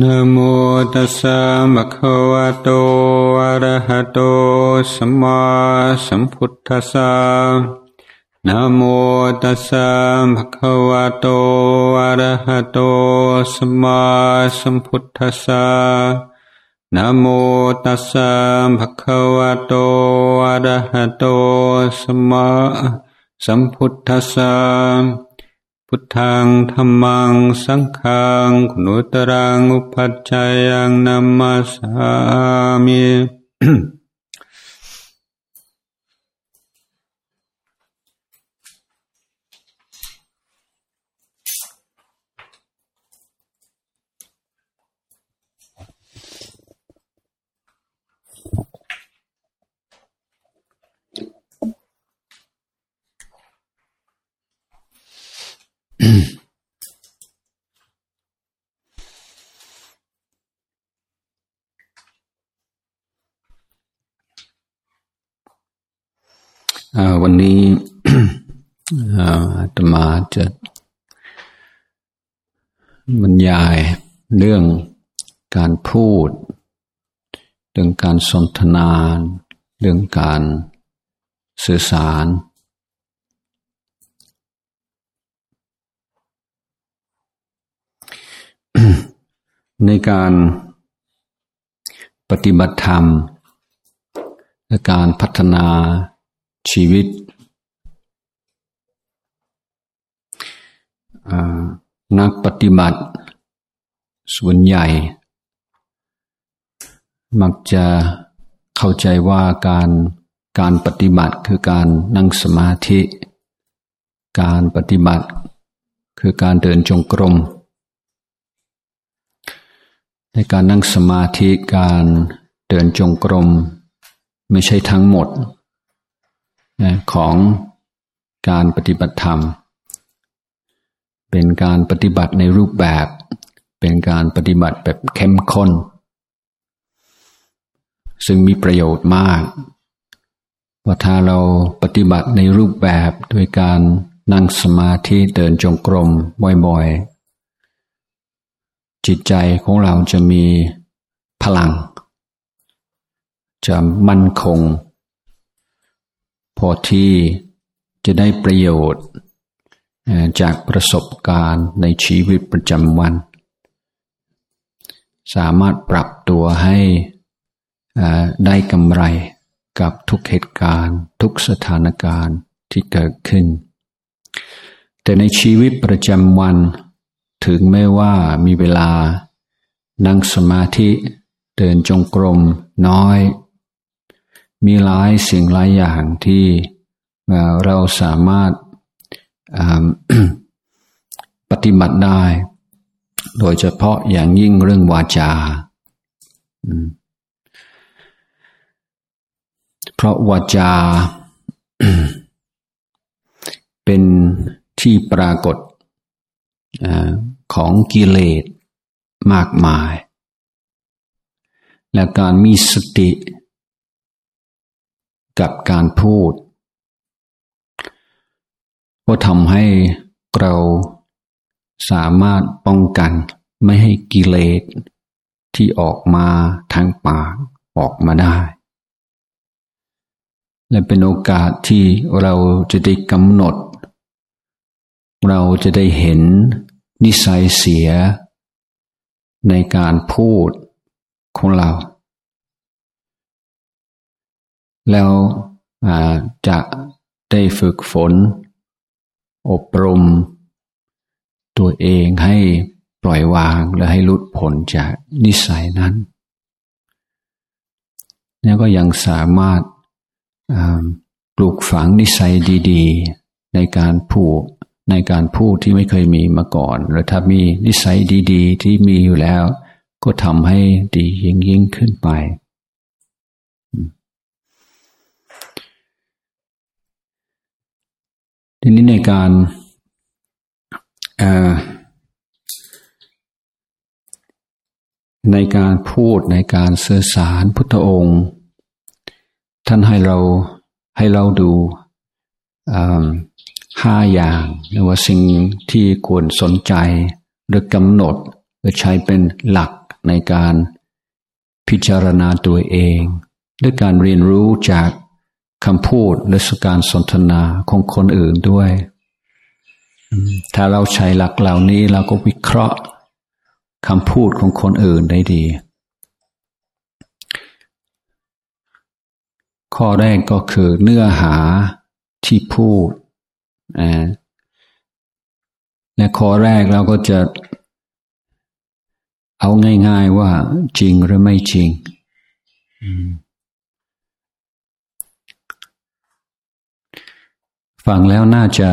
นโมตัสสะมะคะวะโตอะระหะโตสัมมาสัมพุทธัสสะนโมตัสสะภะคะวะโตอะระหะโตสัมมาสัมพุทธัสสะนโมตัสสะภะคะวะโตอะระหะโตสัมมาสัมพุทธัสสะ พุทธังธรรมังสังฆังคุณุตรังอุปัจจายังนัมมาสามิ วันนี้อาตมาจะบรรยายเรื่องการพูด เรื่องการสนทนา เรื่องการสื่อสาร ในการปฏิบัติธรรม และการพัฒนาชีวิต นักปฏิบัติ ส่วนใหญ่ มักจะเข้าใจว่าการการปฏิบัติคือการนั่งสมาธิ การปฏิบัติคือการเดินจงกรม ในการนั่งสมาธิการเดินจงกรม ไม่ใช่ทั้งหมดของการปฏิบัติธรรม เป็นการปฏิบัติในรูปแบบ เป็นการปฏิบัติแบบเข้มข้น ซึ่งมีประโยชน์มาก ว่าถ้าเราปฏิบัติในรูปแบบด้วยการนั่งสมาธิเดินจงกรมบ่อยๆ จิตใจของเราจะมีพลัง จะมั่นคง พอที่จะได้ประโยชน์จากประสบการณ์ในชีวิตประจำวัน สามารถปรับตัวให้ได้กำไรกับทุกเหตุการณ์ ทุกสถานการณ์ที่เกิดขึ้น แต่ในชีวิตประจำวัน ถึงแม้ว่ามีเวลา นั่งสมาธิเดินจงกรมน้อย มีหลายสิ่งหลายอย่างที่เราสามารถปฏิบัติได้ โดยเฉพาะอย่างยิ่งเรื่องวาจา เพราะวาจา เป็นที่ปรากฏ ของกิเลสมากมาย และการมีสติ กับการพูด ก็ทำให้เราสามารถป้องกันไม่ให้กิเลสที่ออกมาทางปากออกมาได้ และเป็นโอกาสที่เราจะได้กำหนด เราจะได้เห็น นิสัยเสียในการพูดของเรา แล้วจะได้ฝึกฝน อบรม ตัวเองให้ปล่อยวางและให้ลุดผลจากนิสัยนั้นแล้วก็ยังสามารถปลูกฝังนิสัยดี ๆ ในการพูด ในการพูดที่ไม่เคยมีมาก่อน หรือถ้ามีนิสัยดีๆ ที่มีอยู่แล้ว ก็ทำให้ดียิ่งยิ่งขึ้นไป ทีนี้ในการในการพูดในการสื่อสารพุทธองค์ ท่านให้เราให้เราดู ห้าอย่างหรือว่าสิ่งที่ควรสนใจ หรือกำหนดหรือใช้เป็นหลักในการพิจารณาตัวเอง ด้วยการเรียนรู้จากคำพูดและการสนทนาของคนอื่นด้วย ถ้าเราใช้หลักเหล่านี้เราก็วิเคราะห์คำพูดของคนอื่นได้ดี ข้อแรกก็คือเนื้อหาที่พูด และข้อแรกเราก็จะเอาง่ายๆว่าจริงหรือไม่จริง ฟังแล้วน่าจะ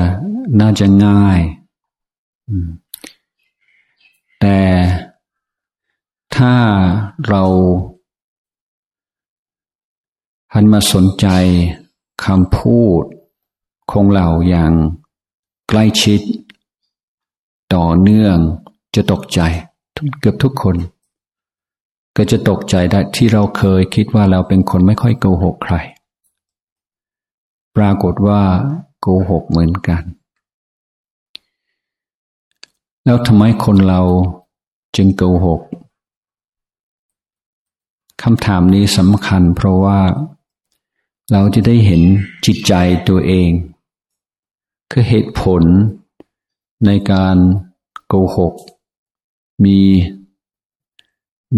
น่าจะง่าย แต่ถ้าเราหันมาสนใจคำพูด ของเราอย่างใกล้ชิด ต่อเนื่องจะตกใจเกือบทุกคน ก็จะตกใจได้ที่เราเคยคิดว่าเราเป็นคนไม่ค่อยโกหกใคร ปรากฏว่าโกหกเหมือนกัน แล้วทำไมคนเราจึงโกหกคำถามนี้สำคัญเพราะว่าเราจะได้เห็นจิตใจตัวเอง คือเหตุผลในการโกหก มี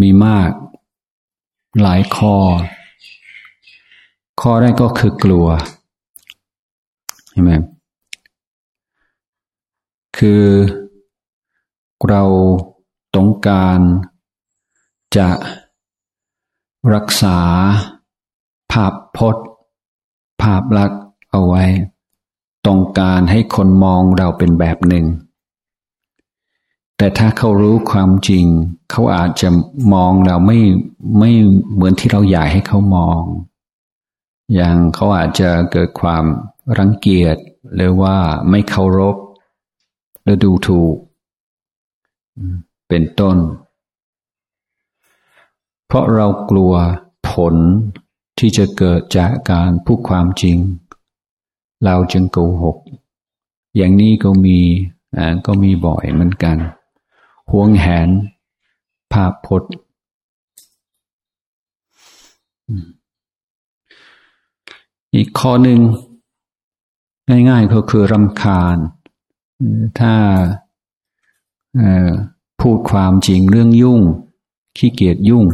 มีมาก หลายข้อ ข้อแรกก็คือกลัวใช่ไหมคือเราต้องการจะรักษาภาพพจน์ ภาพลักษณ์เอาไว้ ต้องการให้คนมองเราเป็นแบบหนึ่ง แต่ถ้าเขารู้ความจริง เขาอาจจะมองเราไม่ไม่เหมือนที่เราอยากให้เขามอง อย่างเขาอาจจะเกิดความรังเกียจหรือว่าไม่เคารพหรือดูถูก เป็นต้น เพราะเรากลัวผลที่จะเกิดจากการพูดความจริง เราจึงโกหก อย่างนี้ก็มีก็มีบ่อยเหมือนกันหวงแหน ภาพพจน์อีกข้อหนึ่งง่ายๆก็คือรำคาญ ถ้าพูดความจริงเรื่องยุ่ง ขี้เกียจยุ่ง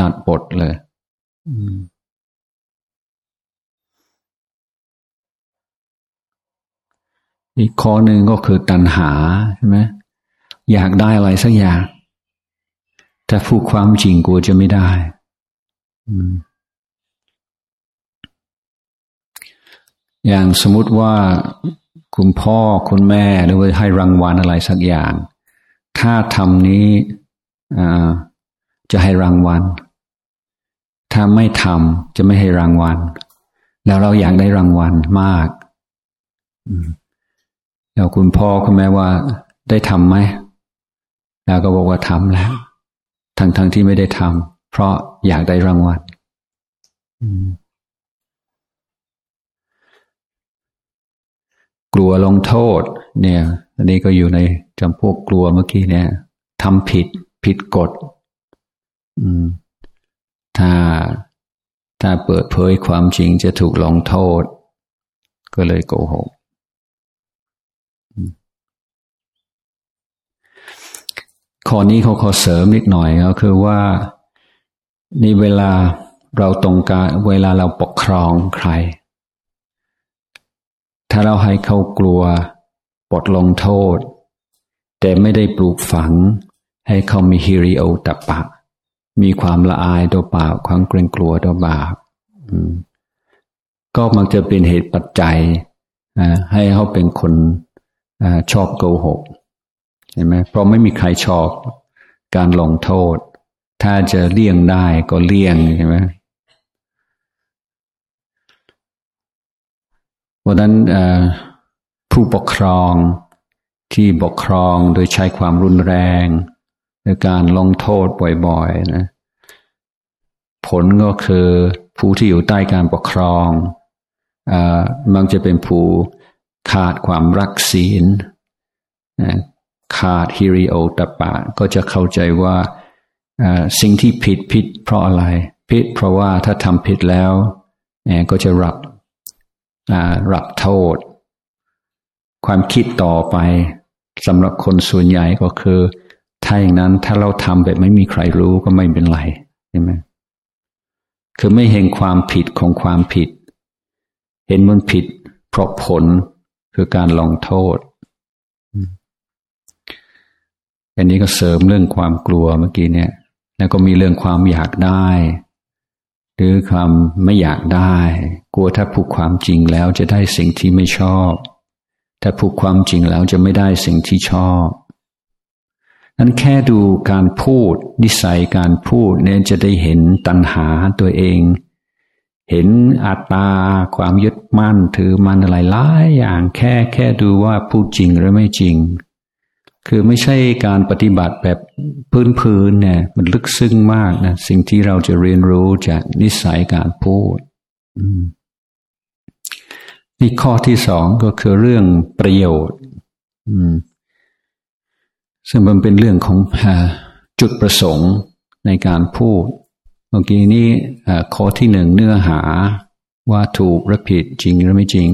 ตัดบทเลย อีกข้อหนึ่งก็คือตัณหาใช่ไหมอยากได้อะไรสักอย่างแต่พูดความจริงกลัวจะไม่ได้อย่างสมมติว่าคุณพ่อคุณแม่หรือว่าให้รางวัลอะไรสักอย่าง ถ้าทำนี้จะให้รางวัล ถ้าไม่ทำจะไม่ให้รางวัล แล้วเราอยากได้รางวัลมาก แล้วคุณพ่อคุณแม่ว่าได้ทำไหมแล้วก็บอกว่าทำแล้ว ทั้งทั้งที่ไม่ได้ทำเพราะอยากได้รางวัลกลัวลงโทษ เนี่ย อันนี้ก็อยู่ในจำพวกกลัวเมื่อกี้เนี่ยทำผิดผิดกฎถ้าถ้าเปิดเผยความจริงจะถูกลงโทษ ก็เลยโกหก ข้อนี้เขาขอเสริมนิดหน่อยก็คือว่าในเวลาเราตรงการเวลาเราปกครองใคร ถ้าเราให้เขากลัวบทลงโทษ แต่ไม่ได้ปลูกฝัง ให้เขามีฮิริโอตปะ มีความละอายตัวบาปความเกรงกลัวตัวบาปก็มักจะเป็นเหตุปัจจัยให้เขาเป็นคนชอบโกหก ใช่ไหมเพราะไม่มีใครชอบการลงโทษ ถ้าจะเลี่ยงได้ก็เลี่ยงใช่ไหมวันนั้นผู้ปกครองที่ปกครองโดยใช้ความรุนแรงในการลงโทษบ่อยๆนะผลก็คือผู้ที่อยู่ใต้การปกครองอมันจะเป็นผู้ขาดความรักศีล ขาดฮิริโอตปะ ก็จะเข้าใจว่าสิ่งที่ผิดผิดเพราะอะไร ผิดเพราะว่าถ้าทำผิดแล้วก็จะรับรับโทษ ความคิดต่อไปสำหรับคนส่วนใหญ่ก็คือ ถ้าอย่างนั้นถ้าเราทำแบบไม่มีใครรู้ก็ไม่เป็นไรใช่ไหมคือไม่เห็นความผิดของความผิด เห็นมันผิด เพราะผลคือการลงโทษ อันนี้ก็เสริมเรื่องความกลัวเมื่อกี้เนี่ย แล้วก็มีเรื่องความอยากได้ หรือความไม่อยากได้ กลัวถ้าพูดความจริงแล้วจะได้สิ่งที่ไม่ชอบ ถ้าพูดความจริงแล้วจะไม่ได้สิ่งที่ชอบนั้นแค่ดูการพูด นิสัยการพูดเนี่ยจะได้เห็นตัณหาตัวเอง เห็นอัตตา ความยึดมั่นถือมันอะไรหลายอย่างแค่แค่ดูว่าพูดจริงหรือไม่จริง คือไม่ใช่การปฏิบัติแบบพื้นๆเนี่ย มันลึกซึ้งมากนะสิ่งที่เราจะเรียนรู้จากนิสัยการพูดนี่ข้อที่สองก็คือเรื่องประโยชน์ซึ่งมันเป็นเรื่องของจุดประสงค์ในการพูดเมื่อกี้นี้ข้อที่หนึ่งเนื้อหาว่าถูกหรือผิดจริงหรือไม่จริง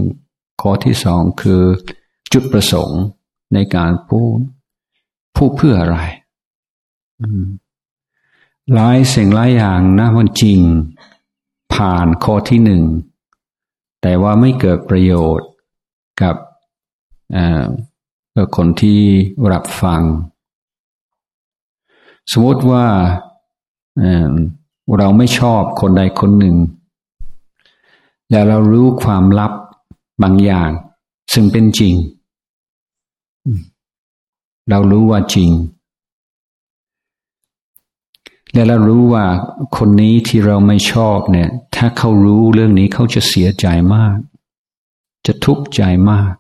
ข้อที่สองคือจุดประสงค์ในการพูด พูดเพื่ออะไรหลายสิ่งหลายอย่างนะมันจริง ผ่านข้อที่หนึ่ง แต่ว่าไม่เกิดประโยชน์กับคนที่รับฟัง สมมติว่าเราไม่ชอบคนใดคนหนึ่ง แล้วเรารู้ความลับบางอย่าง ซึ่งเป็นจริง เรารู้ว่าจริง และเรารู้ว่าคนนี้ที่เราไม่ชอบเนี่ย ถ้าเขารู้เรื่องนี้เขาจะเสียใจมาก จะทุกข์ใจมาก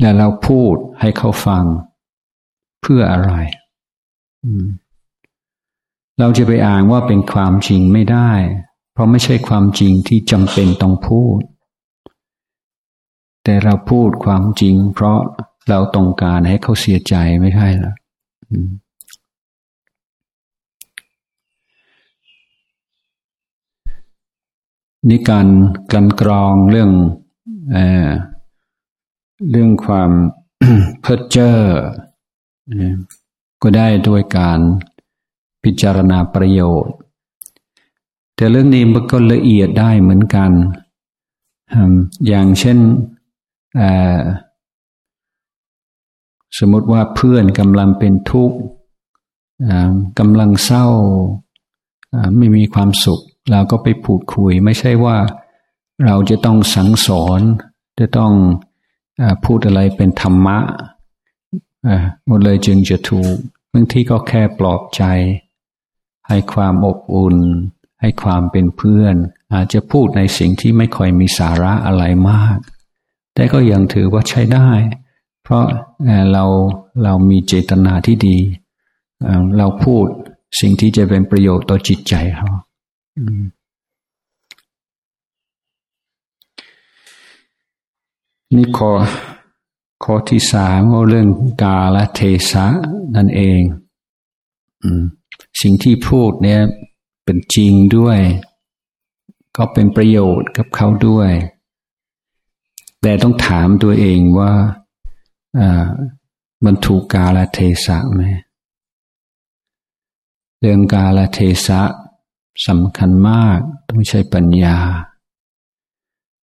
และเราพูดให้เขาฟัง เพื่ออะไรเราจะไปอ่านว่าเป็นความจริงไม่ได้ เพราะไม่ใช่ความจริงที่จำเป็นต้องพูด แต่เราพูดความจริง เพราะเราต้องการให้เขาเสียใจไม่ใช่หรอนี่การกันกรองเรื่องเอเรื่องความเพ้อเจ้อก็ได้ด้วยการพิจารณาประโยชน์ แต่เรื่องนี้มันก็ละเอียดได้เหมือนกัน อย่างเช่น สมมติว่าเพื่อนกำลังเป็นทุกข์กำลังเศร้าไม่มีความสุข เราก็ไปพูดคุย ไม่ใช่ว่าเราจะต้องสังสอนจะต้องอพูดอะไรเป็นธรรมะหมดเลยจึงจะถูกบางทีก็แค่ปลอบใจ ให้ความอบอุ่น ให้ความเป็นเพื่อน อาจจะพูดในสิ่งที่ไม่ค่อยมีสาระอะไรมาก แต่ก็ยังถือว่าใช้ได้ เพราะเราเรามีเจตนาที่ดี เราพูดสิ่งที่จะเป็นประโยชน์ต่อจิตใจเขานี่ข้อข้อที่สามก็เรื่องกาและเทสะนั่นเองสิ่งที่พูดเนี่ยเป็นจริงด้วย ก็เป็นประโยชน์กับเขาด้วย แต่ต้องถามตัวเองว่ามันถูกกาลเทศะไหมเรื่องกาลเทศะสำคัญมากต้องใช้ปัญญา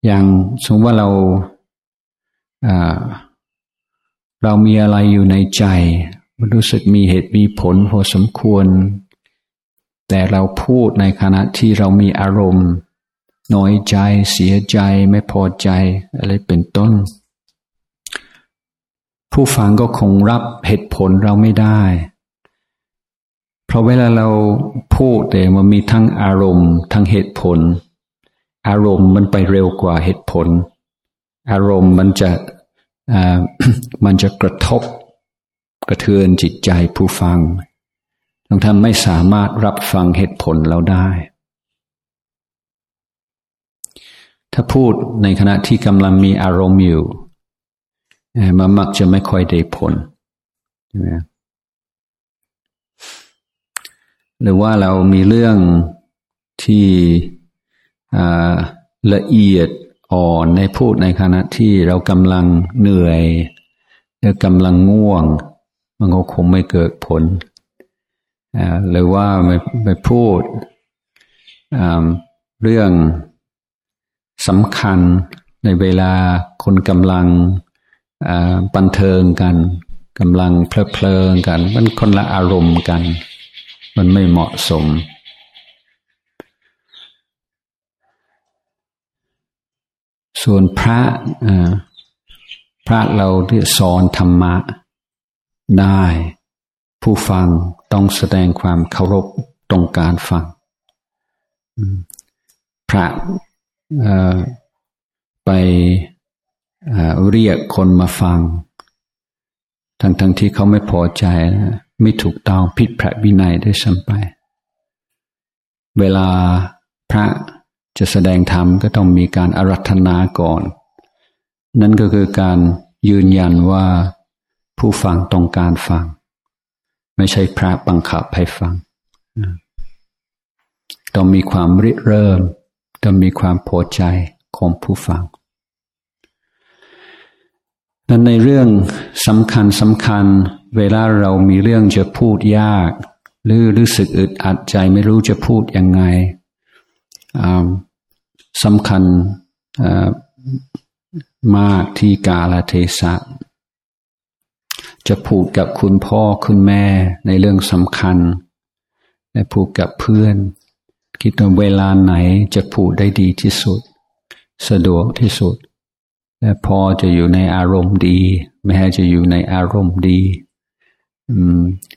อย่างสมมติว่าเราเรามีอะไรอยู่ในใจ มันรู้สึกมีเหตุมีผลพอสมควร แต่เราพูดในขณะที่เรามีอารมณ์ น้อยใจเสียใจไม่พอใจอะไรเป็นต้น ผู้ฟังก็คงรับเหตุผลเราไม่ได้ เพราะเวลาเราพูดแต่มันมีทั้งอารมณ์ ทั้งเหตุผล อารมณ์มันไปเร็วกว่าเหตุผล อารมณ์มันจะมันจะกระทบ กระเทือนจิตใจผู้ฟังบางท่านไม่สามารถรับฟังเหตุผลเราได้ ถ้าพูดในขณะที่กำลังมีอารมณ์อยู่มันมักจะไม่ค่อยได้ผลใช่ไหมหรือว่าเรามีเรื่องที่ละเอียดอ่อนในพูดในขณะที่เรากำลังเหนื่อยหรือกำลังง่วง มันก็คงไม่เกิดผลหรือว่าไม่ไปพูดเรื่อง สำคัญในเวลาคนกำลังบันเทิงกันกำลังเพลิดเพลินกัน มันคนละอารมณ์กัน มันไม่เหมาะสม ส่วนพระพระเราที่สอนธรรมะได้ ผู้ฟังต้องแสดงความเคารพตรงการฟัง พระ ไปเรียกคนมาฟัง ทั้งทั้งที่เขาไม่พอใจนะไม่ถูกต้องผิดพระวินัยได้ซ้ำไป เวลาพระจะแสดงธรรมก็ต้องมีการอารัธนาก่อน นั่นก็คือการยืนยันว่าผู้ฟังต้องการฟัง ไม่ใช่พระบังคับให้ฟัง ต้องมีความริเริ่ม ต้องมีความพอใจของผู้ฟังนั้นในเรื่องสำคัญสำคัญ เวลาเรามีเรื่องจะพูดยาก หรือรู้สึกอึดอัดใจไม่รู้จะพูดยังไงสำคัญมากที่กาลเทศะ จะพูดกับคุณพ่อคุณแม่ในเรื่องสำคัญ และพูดกับเพื่อน คิดว่าเวลาไหนจะพูดได้ดีที่สุด สะดวกที่สุด และพอจะอยู่ในอารมณ์ดี แม้จะอยู่ในอารมณ์ดี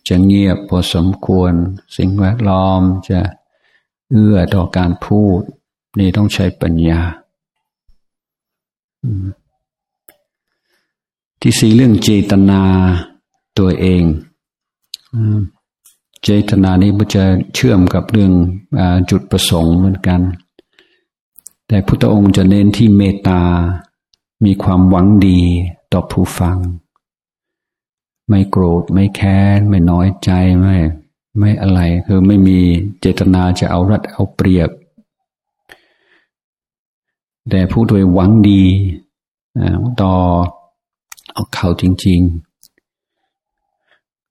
จะเงียบพอสมควร สิ่งแวดล้อมจะเอื้อต่อการพูด นี่ต้องใช้ปัญญาที่สี่เรื่องเจตนาตัวเอง เจตนานี้มันจะเชื่อมกับเรื่องอจุดประสงค์เหมือนกัน แต่พุทธองค์จะเน้นที่เมตตา มีความหวังดีต่อผู้ฟัง ไม่โกรธไม่แค้น ไม่น้อยใจไม่ไม่อะไรคือไม่มีเจตนาจะเอารัดเอาเปรียบ แต่ผู้โดยหวังดีต่อเอาเขาจริง ๆ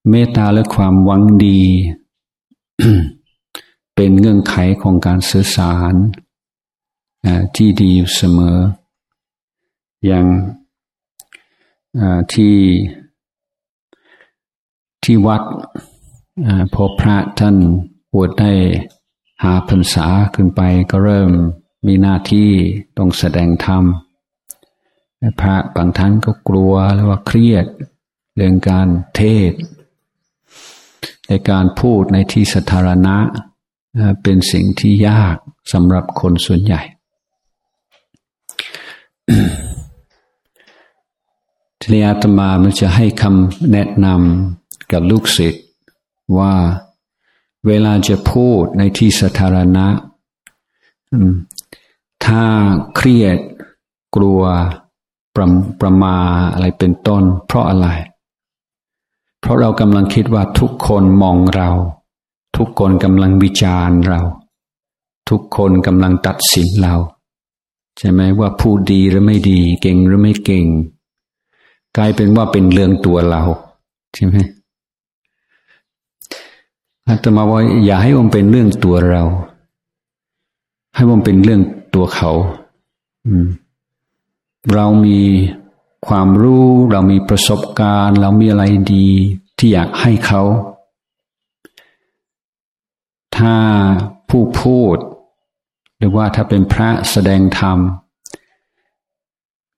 เมตตาและความหวังดี เป็นเงื่อนไขของการสื่อสารที่ดีอยู่เสมอ อย่างที่ที่วัดพอพระท่านปวดได้หาพรรษาขึ้นไปก็เริ่มมีหน้าที่ต้องแสดงธรรม พระบางท่านก็กลัวแล้วว่าเครียด เรื่องการเทศ ในการพูดในที่สาธารณะเป็นสิ่งที่ยากสำหรับคนส่วนใหญ่ ทีนี้อาตมามันจะให้คำแนะนำกับลูกศิษย์ว่าเวลาจะพูดในที่สาธารณะ ถ้าเครียดกลัวประประมาอะไรเป็นต้น เพราะอะไร ราะเรากำลังคิดว่าทุกคนมองเรา ทุกคนกำลังวิจารณ์เรา ทุกคนกำลังตัดสินเรา ใช่ไหมว่าพูดดีหรือไม่ดี เก่งหรือไม่เก่ง กลายเป็นว่าเป็นเรื่องตัวเรา ใช่ไหมอาตมาว่าอย่าให้มันเป็นเรื่องตัวเรา ให้มันเป็นเรื่องตัวเขา เรามี ความรู้เรามีประสบการณ์ เรามีอะไรดีที่อยากให้เขา ถ้าผู้พูด หรือว่าถ้าเป็นพระแสดงธรรม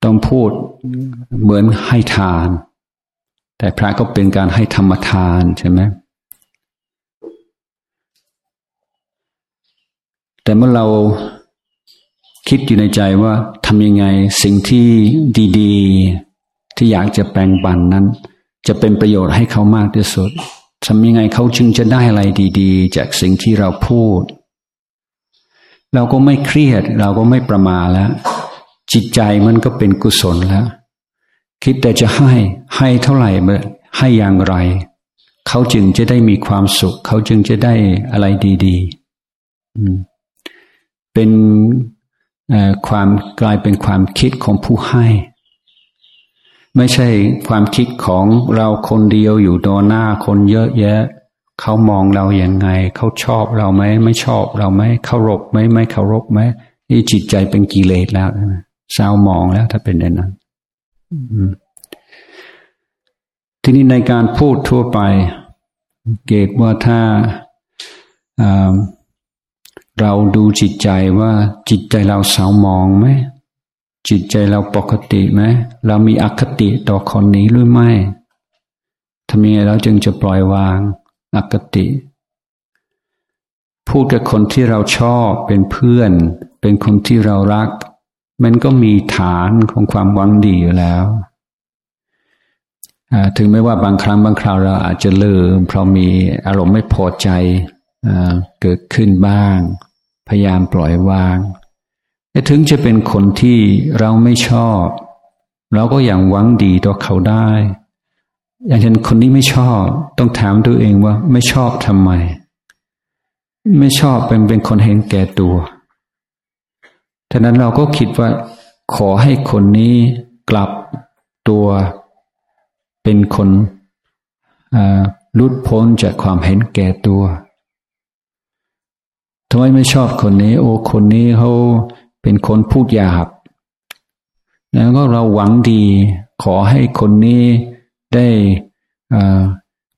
ต้องพูดเหมือนให้ทาน แต่พระก็เป็นการให้ธรรมทานใช่ไหมแต่เมื่อเรา คิดอยู่ในใจว่าทำยังไงสิ่งที่ดี ๆ ที่อยากจะแปลงบันนั้น จะเป็นประโยชน์ให้เขามากที่สุดทำยังไงเขาจึงจะได้อะไรดี ๆ จากสิ่งที่เราพูด เราก็ไม่เครียด เราก็ไม่ประมาแล้ว จิตใจมันก็เป็นกุศลแล้ว คิดแต่จะให้ให้เท่าไหร่ ให้อย่างไร เขาจึงจะได้มีความสุข เขาจึงจะได้อะไรดี ๆ เป็น ความกลายเป็นความคิดของผู้ให้ ไม่ใช่ความคิดของเราคนเดียวอยู่ตอหน้าคนเยอะแยะ เขามองเราอย่างไง เขาชอบเราไหมไม่ชอบเราไหมเคารพไหมไม่เคารพไหมนี่จิตใจเป็นกิเลสแล้วนะเศร้ามองแล้วถ้าเป็นอย่างนั้นทีนี้ในการพูดทั่วไป เกตว่าถ้า เราดูจิตใจว่าจิตใจเราเศร้ามองไหมจิตใจเราปกติไหมเรามีอคติต่อคนนี้หรือไม่ทำยังไงเราจึงจะปล่อยวางอคติ พูดกับคนที่เราชอบเป็นเพื่อน เป็นคนที่เรารัก มันก็มีฐานของความหวังดีอยู่แล้วถึงแม้ว่าบางครั้งบางคราวเราอาจจะลิมเพราะมีอารมณ์ไม่พอใจ เกิดขึ้นบ้าง พยายามปล่อยวางแต่ถึงจะเป็นคนที่เราไม่ชอบ เราก็อย่างหวังดีต่อเขาได้ อย่างเช่นคนนี้ไม่ชอบ ต้องถามตัวเองว่าไม่ชอบทำไม ไม่ชอบเป็นเป็นคนเห็นแก่ตัวท่านั้นเราก็คิดว่า ขอให้คนนี้กลับตัวเป็นคนลุดพ้นจากความเห็นแก่ตัว ทำไมไม่ชอบคนนี้ โอ้คนนี้เขาเป็นคนพูดหยาบแล้วก็เราหวังดี ขอให้คนนี้ได้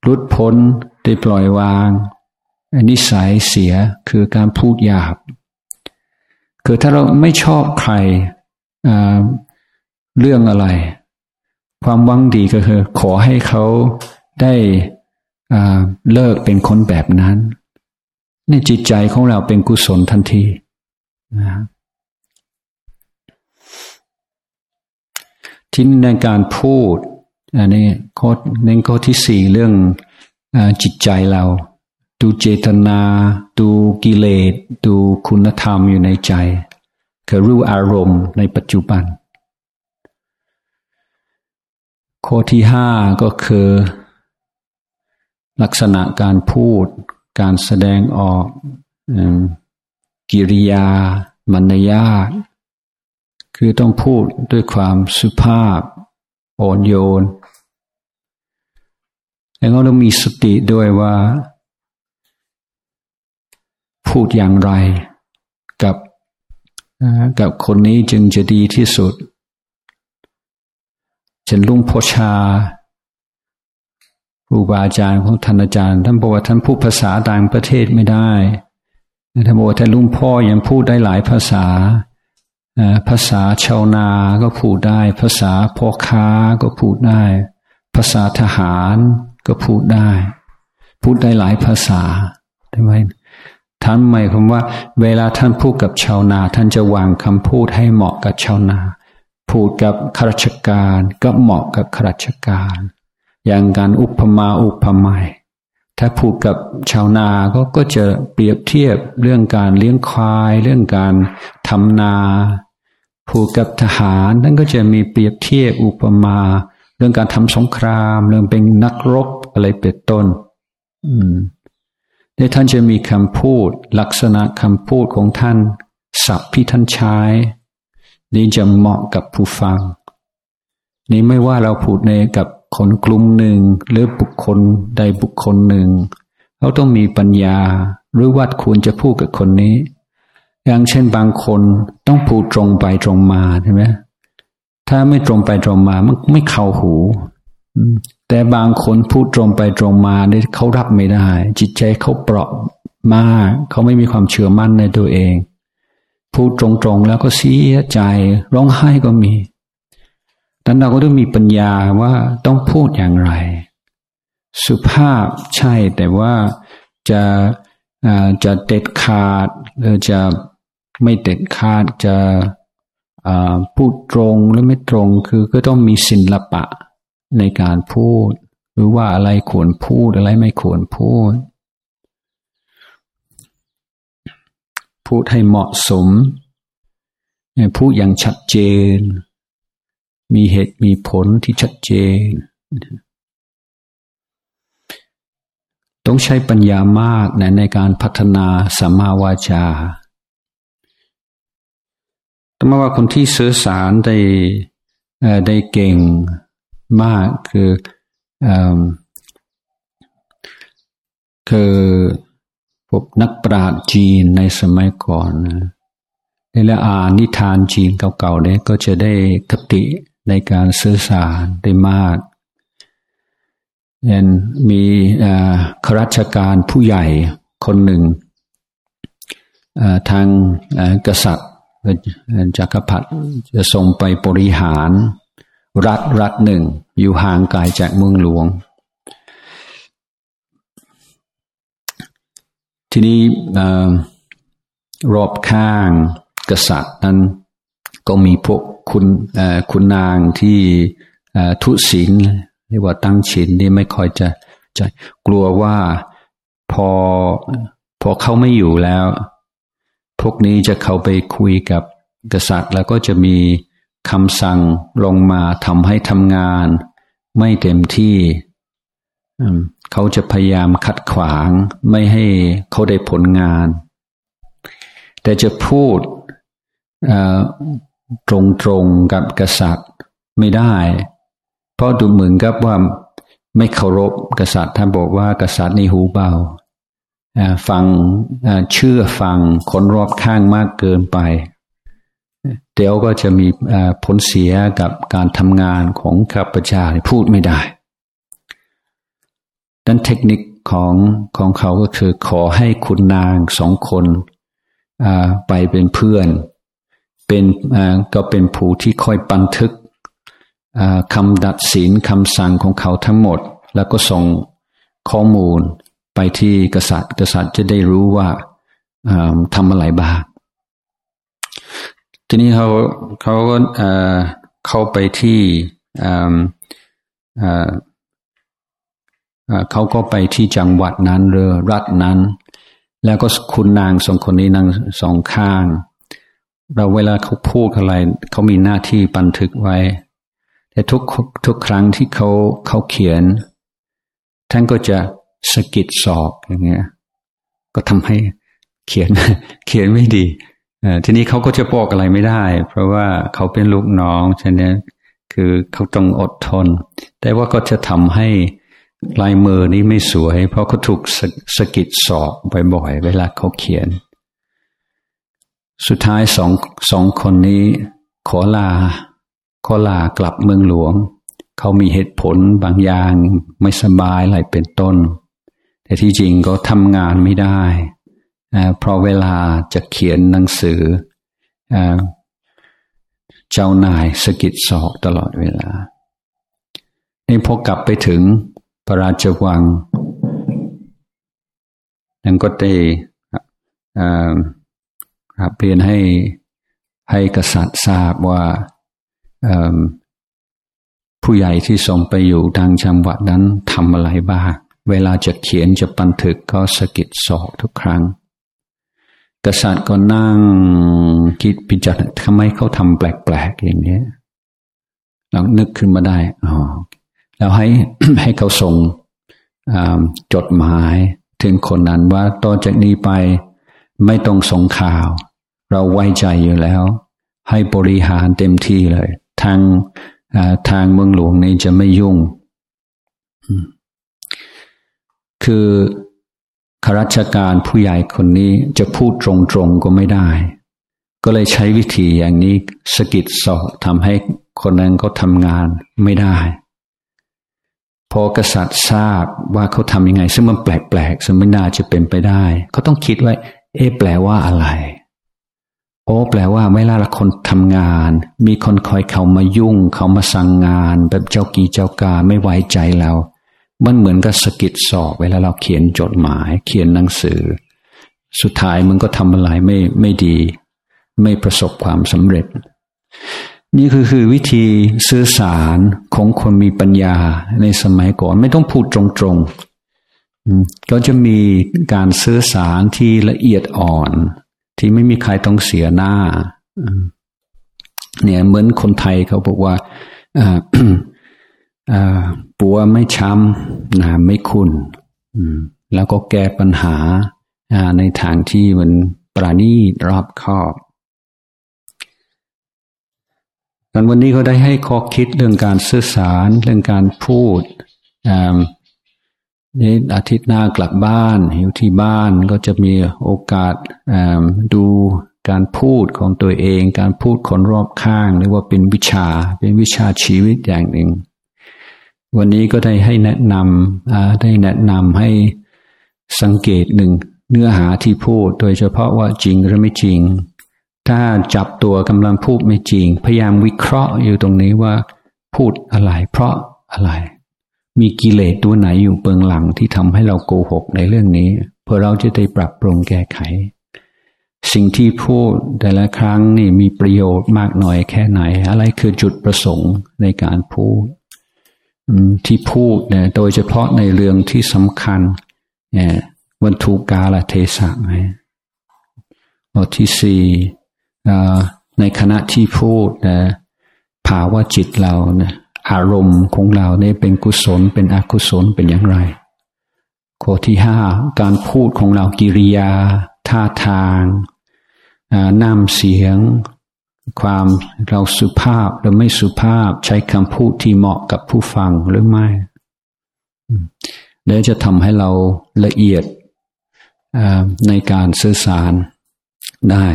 รุดพ้นได้ปล่อยวางนิสัยเสียคือการพูดหยาบ คือถ้าเราไม่ชอบใครเรื่องอะไร ความหวังดีก็คือ ขอให้เขาได้เลิกเป็นคนแบบนั้น นจิตใจของเราเป็นกุศลทันทีนะที่ในการพูดอันนี้ข้อเน้นข้อที่สี่เรื่องอจิตใจเรา ดูเจตนา ดูกิเลส ดูคุณธรรมอยู่ในใจคือรู้อารมณ์ในปัจจุบัน ข้อที่ห้าก็คือ ลักษณะการพูด การแสดงออกกิริยามารยาทคือต้องพูดด้วยความสุภาพอ่อนโยน แล้วก็ต้องมีสติด้วยว่า พูดอย่างไรกับกับคนนี้จึงจะดีที่สุดฉันลุงพ่อชา รูบาอาจารย์ของท่านอาจารย์ ท่านบอกว่าท่านพูดภาษาต่างประเทศไม่ได้ท่านบอกว่าท่านลุงพ่อยังพูดได้หลายภาษาภาษาชาวนาก็พูดได้ ภาษาพ่อค้าก็พูดได้ ภาษาทหารก็พูดได้ พูดได้หลายภาษาใช่ไหมท่านหมายความว่า เวลาท่านพูดกับชาวนา ท่านจะวางคำพูดให้เหมาะกับชาวนา พูดกับข้าราชการ ก็เหมาะกับข้าราชการ อย่างการอุปมาอุปไมยถ้าพูดกับชาวนาก็ก็จะเปรียบเทียบเรื่องการเลี้ยงควาย เรื่องการทำนาพูดกับทหารนั่นก็จะมีเปรียบเทียบอุปมา เรื่องการทำสงคราม เรื่องเป็นนักรบอะไรเป็นต้น อืมได้ท่านจะมีคำพูด ลักษณะคำพูดของท่านศัพท์ที่ท่านใช้นี่จะเหมาะกับผู้ฟัง นี่ไม่ว่าเราพูดในกับ คนกลุ่มหนึ่งหรือบุคคลใดบุคคลหนึ่ง เขาต้องมีปัญญาหรือวัดควรจะพูดกับคนนี้ อย่างเช่นบางคนต้องพูดตรงไปตรงมาใช่ไหมถ้าไม่ตรงไปตรงมามันไม่เข้าหูแต่บางคนพูดตรงไปตรงมาเนี่ยเขารับไม่ได้ จิตใจเขาเปราะมาก เขาไม่มีความเชื่อมั่นในตัวเอง พูดตรงๆแล้วก็เสียใจ ร้องไห้ก็มี นั้นเราก็ต้องมีปัญญาว่าต้องพูดอย่างไร สุภาพใช่แต่ว่าจะจะเด็ดขาดหรือจะไม่เด็ดขาดจะพูดตรงหรือไม่ตรงคือก็ต้องมีศิลปะในการพูด หรือว่าอะไรควรพูดอะไรไม่ควรพูด พูดให้เหมาะสม พูดอย่างชัดเจน มีเหตุมีผลที่ชัดเจน ต้องใช้ปัญญามากนะในการพัฒนาสัมมาวาจาต้องมาว่าคนที่สื่อสารได้ได้เก่งมากคือคือพวกนักปราชญ์จีนในสมัยก่อนนะแล้วอ่านนิทานจีนเก่าๆเนี่ยก็จะได้คติ ในการสื่อสารได้มากยังมีข้าราชการผู้ใหญ่คนหนึ่งทางกษัตริย์จักรพรรดิจะส่งไปบริหาร รัฐรัฐหนึ่งอยู่ห่างไกลจากเมืองหลวง ทีนี้รอบข้างกษัตริย์นั้น ก็มีพวกคุณคุณนางที่ทุศีลเรียกว่าตั้งศีลนี่ไม่ค่อยจะจะกลัวว่าพอพอเขาไม่อยู่แล้ว พวกนี้จะเข้าไปคุยกับกษัตริย์ แล้วก็จะมีคำสั่งลงมาทำให้ทำงาน ไม่เต็มที่เขาจะพยายามขัดขวางไม่ให้เขาได้ผลงาน แต่จะพูด ตรงตรงกับกษัตริย์ไม่ได้ เพราะดูเหมือนกับว่าไม่เคารพกษัตริย์ท่านบอกว่ากษัตริย์นี่หูเบาฟังเชื่อฟังคนรอบข้างมากเกินไป เดี๋ยวก็จะมีผลเสียกับการทำงานของข้าพเจ้าพูดไม่ได้ดันเทคนิคของของเขาก็คือขอให้คุณนางสองคนไปเป็นเพื่อน เป็นก็เป็นผู้ที่คอยบันทึกคำดัดสินคำสั่งของเขาทั้งหมด แล้วก็ส่งข้อมูลไปที่กษัตริย์ กษัตริย์จะได้รู้ว่าทำอะไรบ้างทีนี้เขาเขาก็เข้าไปที่เขาก็ไปที่จังหวัดนั้นหรือรัฐนั้น แล้วก็คุณนางสองคนนี้นั่งสองข้าง เราเวลาเขาพูดอะไรเขามีหน้าที่บันทึกไว้ แต่ทุกทุกครั้งที่เขาเขาเขียน ท่านก็จะสกิดสอบอย่างเงี้ย ก็ทำให้เขียนเขียนไม่ดีทีนี้เขาก็จะบอกอะไรไม่ได้ เพราะว่าเขาเป็นลูกน้องฉะนั้นคือเขาต้องอดทน แต่ว่าก็จะทำให้ลายมือนี้ไม่สวย เพราะเขาถูกสกิดสอบบ่อยๆ เวลาเขาเขียน สุดท้ายสองสองคนนี้ขอลาขอลากลับเมืองหลวง เขามีเหตุผลบางอย่างไม่สบายอะไรเป็นต้น แต่ที่จริงก็ทำงานไม่ได้ เพราะเวลาจะเขียนหนังสือ เจ้านายสกิดสอกตลอดเวลานี่พอกลับไปถึงพระราชวังนั่นก็ได้ ครับเรียนให้ให้กษัตริย์ทราบว่าผู้ใหญ่ที่ส่งไปอยู่ดังจังหวัดนั้นทำอะไรบ้าง เวลาจะเขียนจะบันทึกก็สะกิดสอกทุกครั้ง กษัตริย์ก็นั่งคิดพิจารณาทำไมเขาทำแปลกๆอย่างนี้เรานึกขึ้นมาได้อ๋อแล้วให้ให้เขาส่งจดหมายถึงคนนั้นว่าต่อจากนี้ไป ไม่ต้องส่งข่าว เราไว้ใจอยู่แล้ว ให้บริหารเต็มที่เลย ทางทางเมืองหลวงนี้จะไม่ยุ่ง คือข้าราชการผู้ใหญ่คนนี้จะพูดตรงๆก็ไม่ได้ ก็เลยใช้วิธีอย่างนี้สกิดสอบทำให้คนนั้นเขาทำงานไม่ได้ พอกษัตริย์ทราบว่าเขาทำยังไง ซึ่งมันแปลกๆซึ่งไม่น่าจะเป็นไปได้ เขาต้องคิดไว้ เอแปลว่าอะไร โอ้แปลว่าเวลาละคนทำงาน มีคนคอยเขามายุ่ง เขามาสั่งงาน แบบเจ้ากีเจ้ากาไม่ไว้ใจเรา มันเหมือนกับสกิดสอบ เวลาเราเขียนจดหมาย เขียนหนังสือ สุดท้ายมันก็ทำอะไรไม่ไม่ดี ไม่ประสบความสำเร็จ นี่คือคือวิธีสื่อสารของคนมีปัญญาในสมัยก่อน ไม่ต้องพูดตรงๆ ก็จะมีการสื่อสารที่ละเอียดอ่อน ที่ไม่มีใครต้องเสียหน้า เนี่ยเหมือนคนไทยเขาบอกว่าปัวไม่ช้ำน้ำไม่ขุนแล้วก็แก้ปัญหาในทางที่มันปราณีรอบคอบกันวันนี้เขาได้ให้ข้อคิดเรื่องการสื่อสาร เรื่องการพูด นี่อาทิตย์หน้ากลับบ้านอยู่ที่บ้านก็จะมีโอกาสดูการพูดของตัวเอง การพูดคนรอบข้างเรียกว่าเป็นวิชา เป็นวิชาชีวิตอย่างหนึ่ง วันนี้ก็ได้ให้แนะนำได้แนะนำให้สังเกตหนึ่งเนื้อหาที่พูด โดยเฉพาะว่าจริงหรือไม่จริง ถ้าจับตัวกำลังพูดไม่จริง พยายามวิเคราะห์อยู่ตรงนี้ว่า พูดอะไรเพราะอะไร มีกิเลสตัวไหนอยู่เบื้องหลังที่ทำให้เราโกหกในเรื่องนี้เพื่อเราจะได้ปรับปรุงแก้ไข สิ่งที่พูดแต่ละครั้งนี่มีประโยชน์มากน้อยแค่ไหน อะไรคือจุดประสงค์ในการพูดที่พูดเนี่ยโดยเฉพาะในเรื่องที่สำคัญเนี่ยวันทุกาลเทศะไหมบทที่สี่ในขณะที่พูดนะภาวะจิตเรานะ อารมณ์ของเราเนี่ยเป็นกุศลเป็นอกุศลเป็นอย่างไร ข้อที่ห้าการพูดของเรากิริยา ท่าทางน้ำเสียง ความเราสุภาพหรือไม่สุภาพใช้คำพูดที่เหมาะกับผู้ฟังหรือไม่เดี๋ยวจะทำให้เราละเอียดในการสื่อสารได้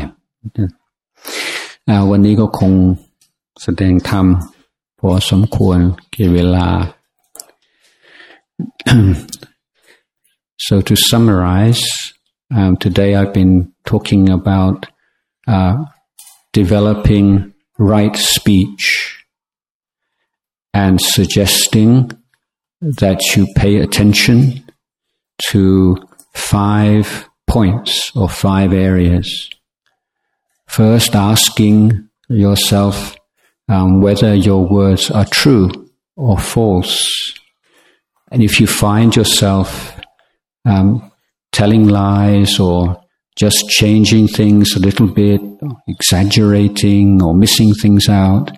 วันนี้ก็คงแสดงธรรม พอสมควรเกี่เวลา so to summarize um, today I've been talking about uh, developing right speech and suggesting that you pay attention to five points or five areas. First, asking yourself um, whether your words are true or false. And if you find yourself um, telling lies or just changing things a little bit, exaggerating or missing things out,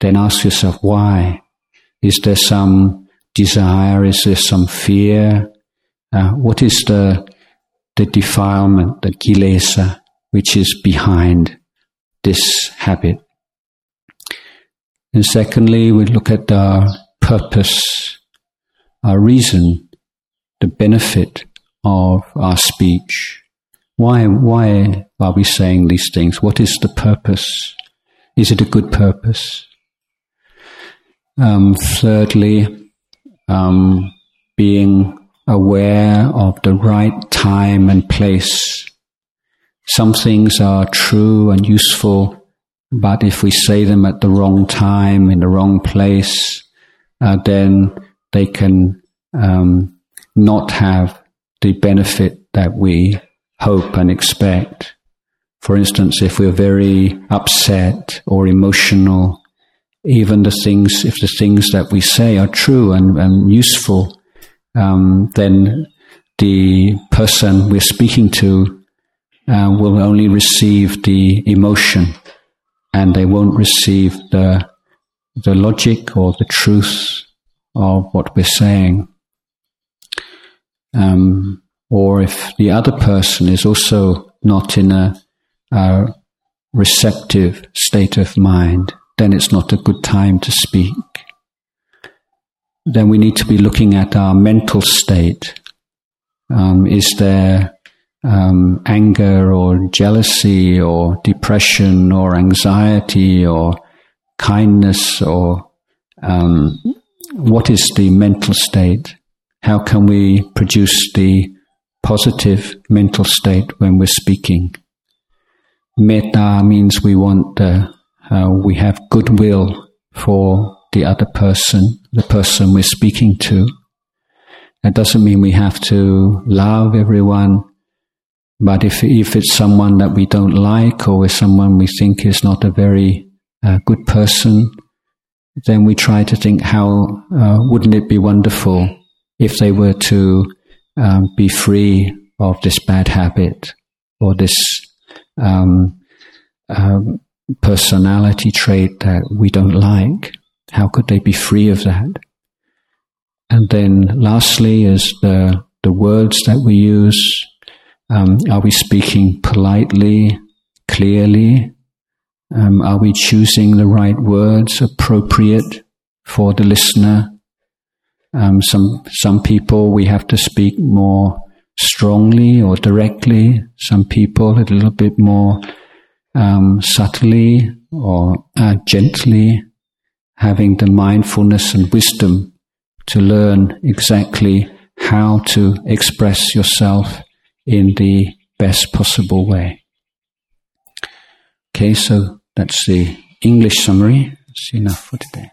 then ask yourself why. Is there some desire? Is there some fear? Uh, what is the the defilement, the kilesa, which is behind this habit? And secondly, we look at our purpose, our reason, the benefit of our speech. Why, why are we saying these things? What is the purpose? Is it a good purpose? Um, thirdly, um, being aware of the right time and place. Some things are true and useful, but if we say them at the wrong time, in the wrong place, uh, then they can um, not have the benefit that we hope and expect. For instance, if we're very upset or emotional, even the things, if the things that we say are true and, and useful, um, then the person we're speaking to uh, will only receive the emotion and they won't receive the, the logic or the truth of what we're saying. Um, or if the other person is also not in a, a receptive state of mind, then it's not a good time to speak then we need to be looking at our mental state. Um, is there um, anger or jealousy or depression or anxiety or kindness or um, what is the mental state? How can we produce the positive mental state when we're speaking? Metta means we want, uh, we have goodwill for the other person, the person we're speaking to. That doesn't mean we have to love everyone, but if, if it's someone that we don't like or is someone we think is not a very uh, good person, then we try to think how uh, wouldn't it be wonderful if they were to um, be free of this bad habit or this um, um, personality trait that we don't like? How could they be free of that? And then lastly is the, the words that we use. Um, are we speaking politely, clearly? Um, are we choosing the right words appropriate for the listener? Um, some some people we have to speak more strongly or directly. Some people a little bit more um, subtly or uh, gently, having the mindfulness and wisdom to learn exactly how to express yourself in the best possible way. Okay, so that's the English summary. That's enough for today.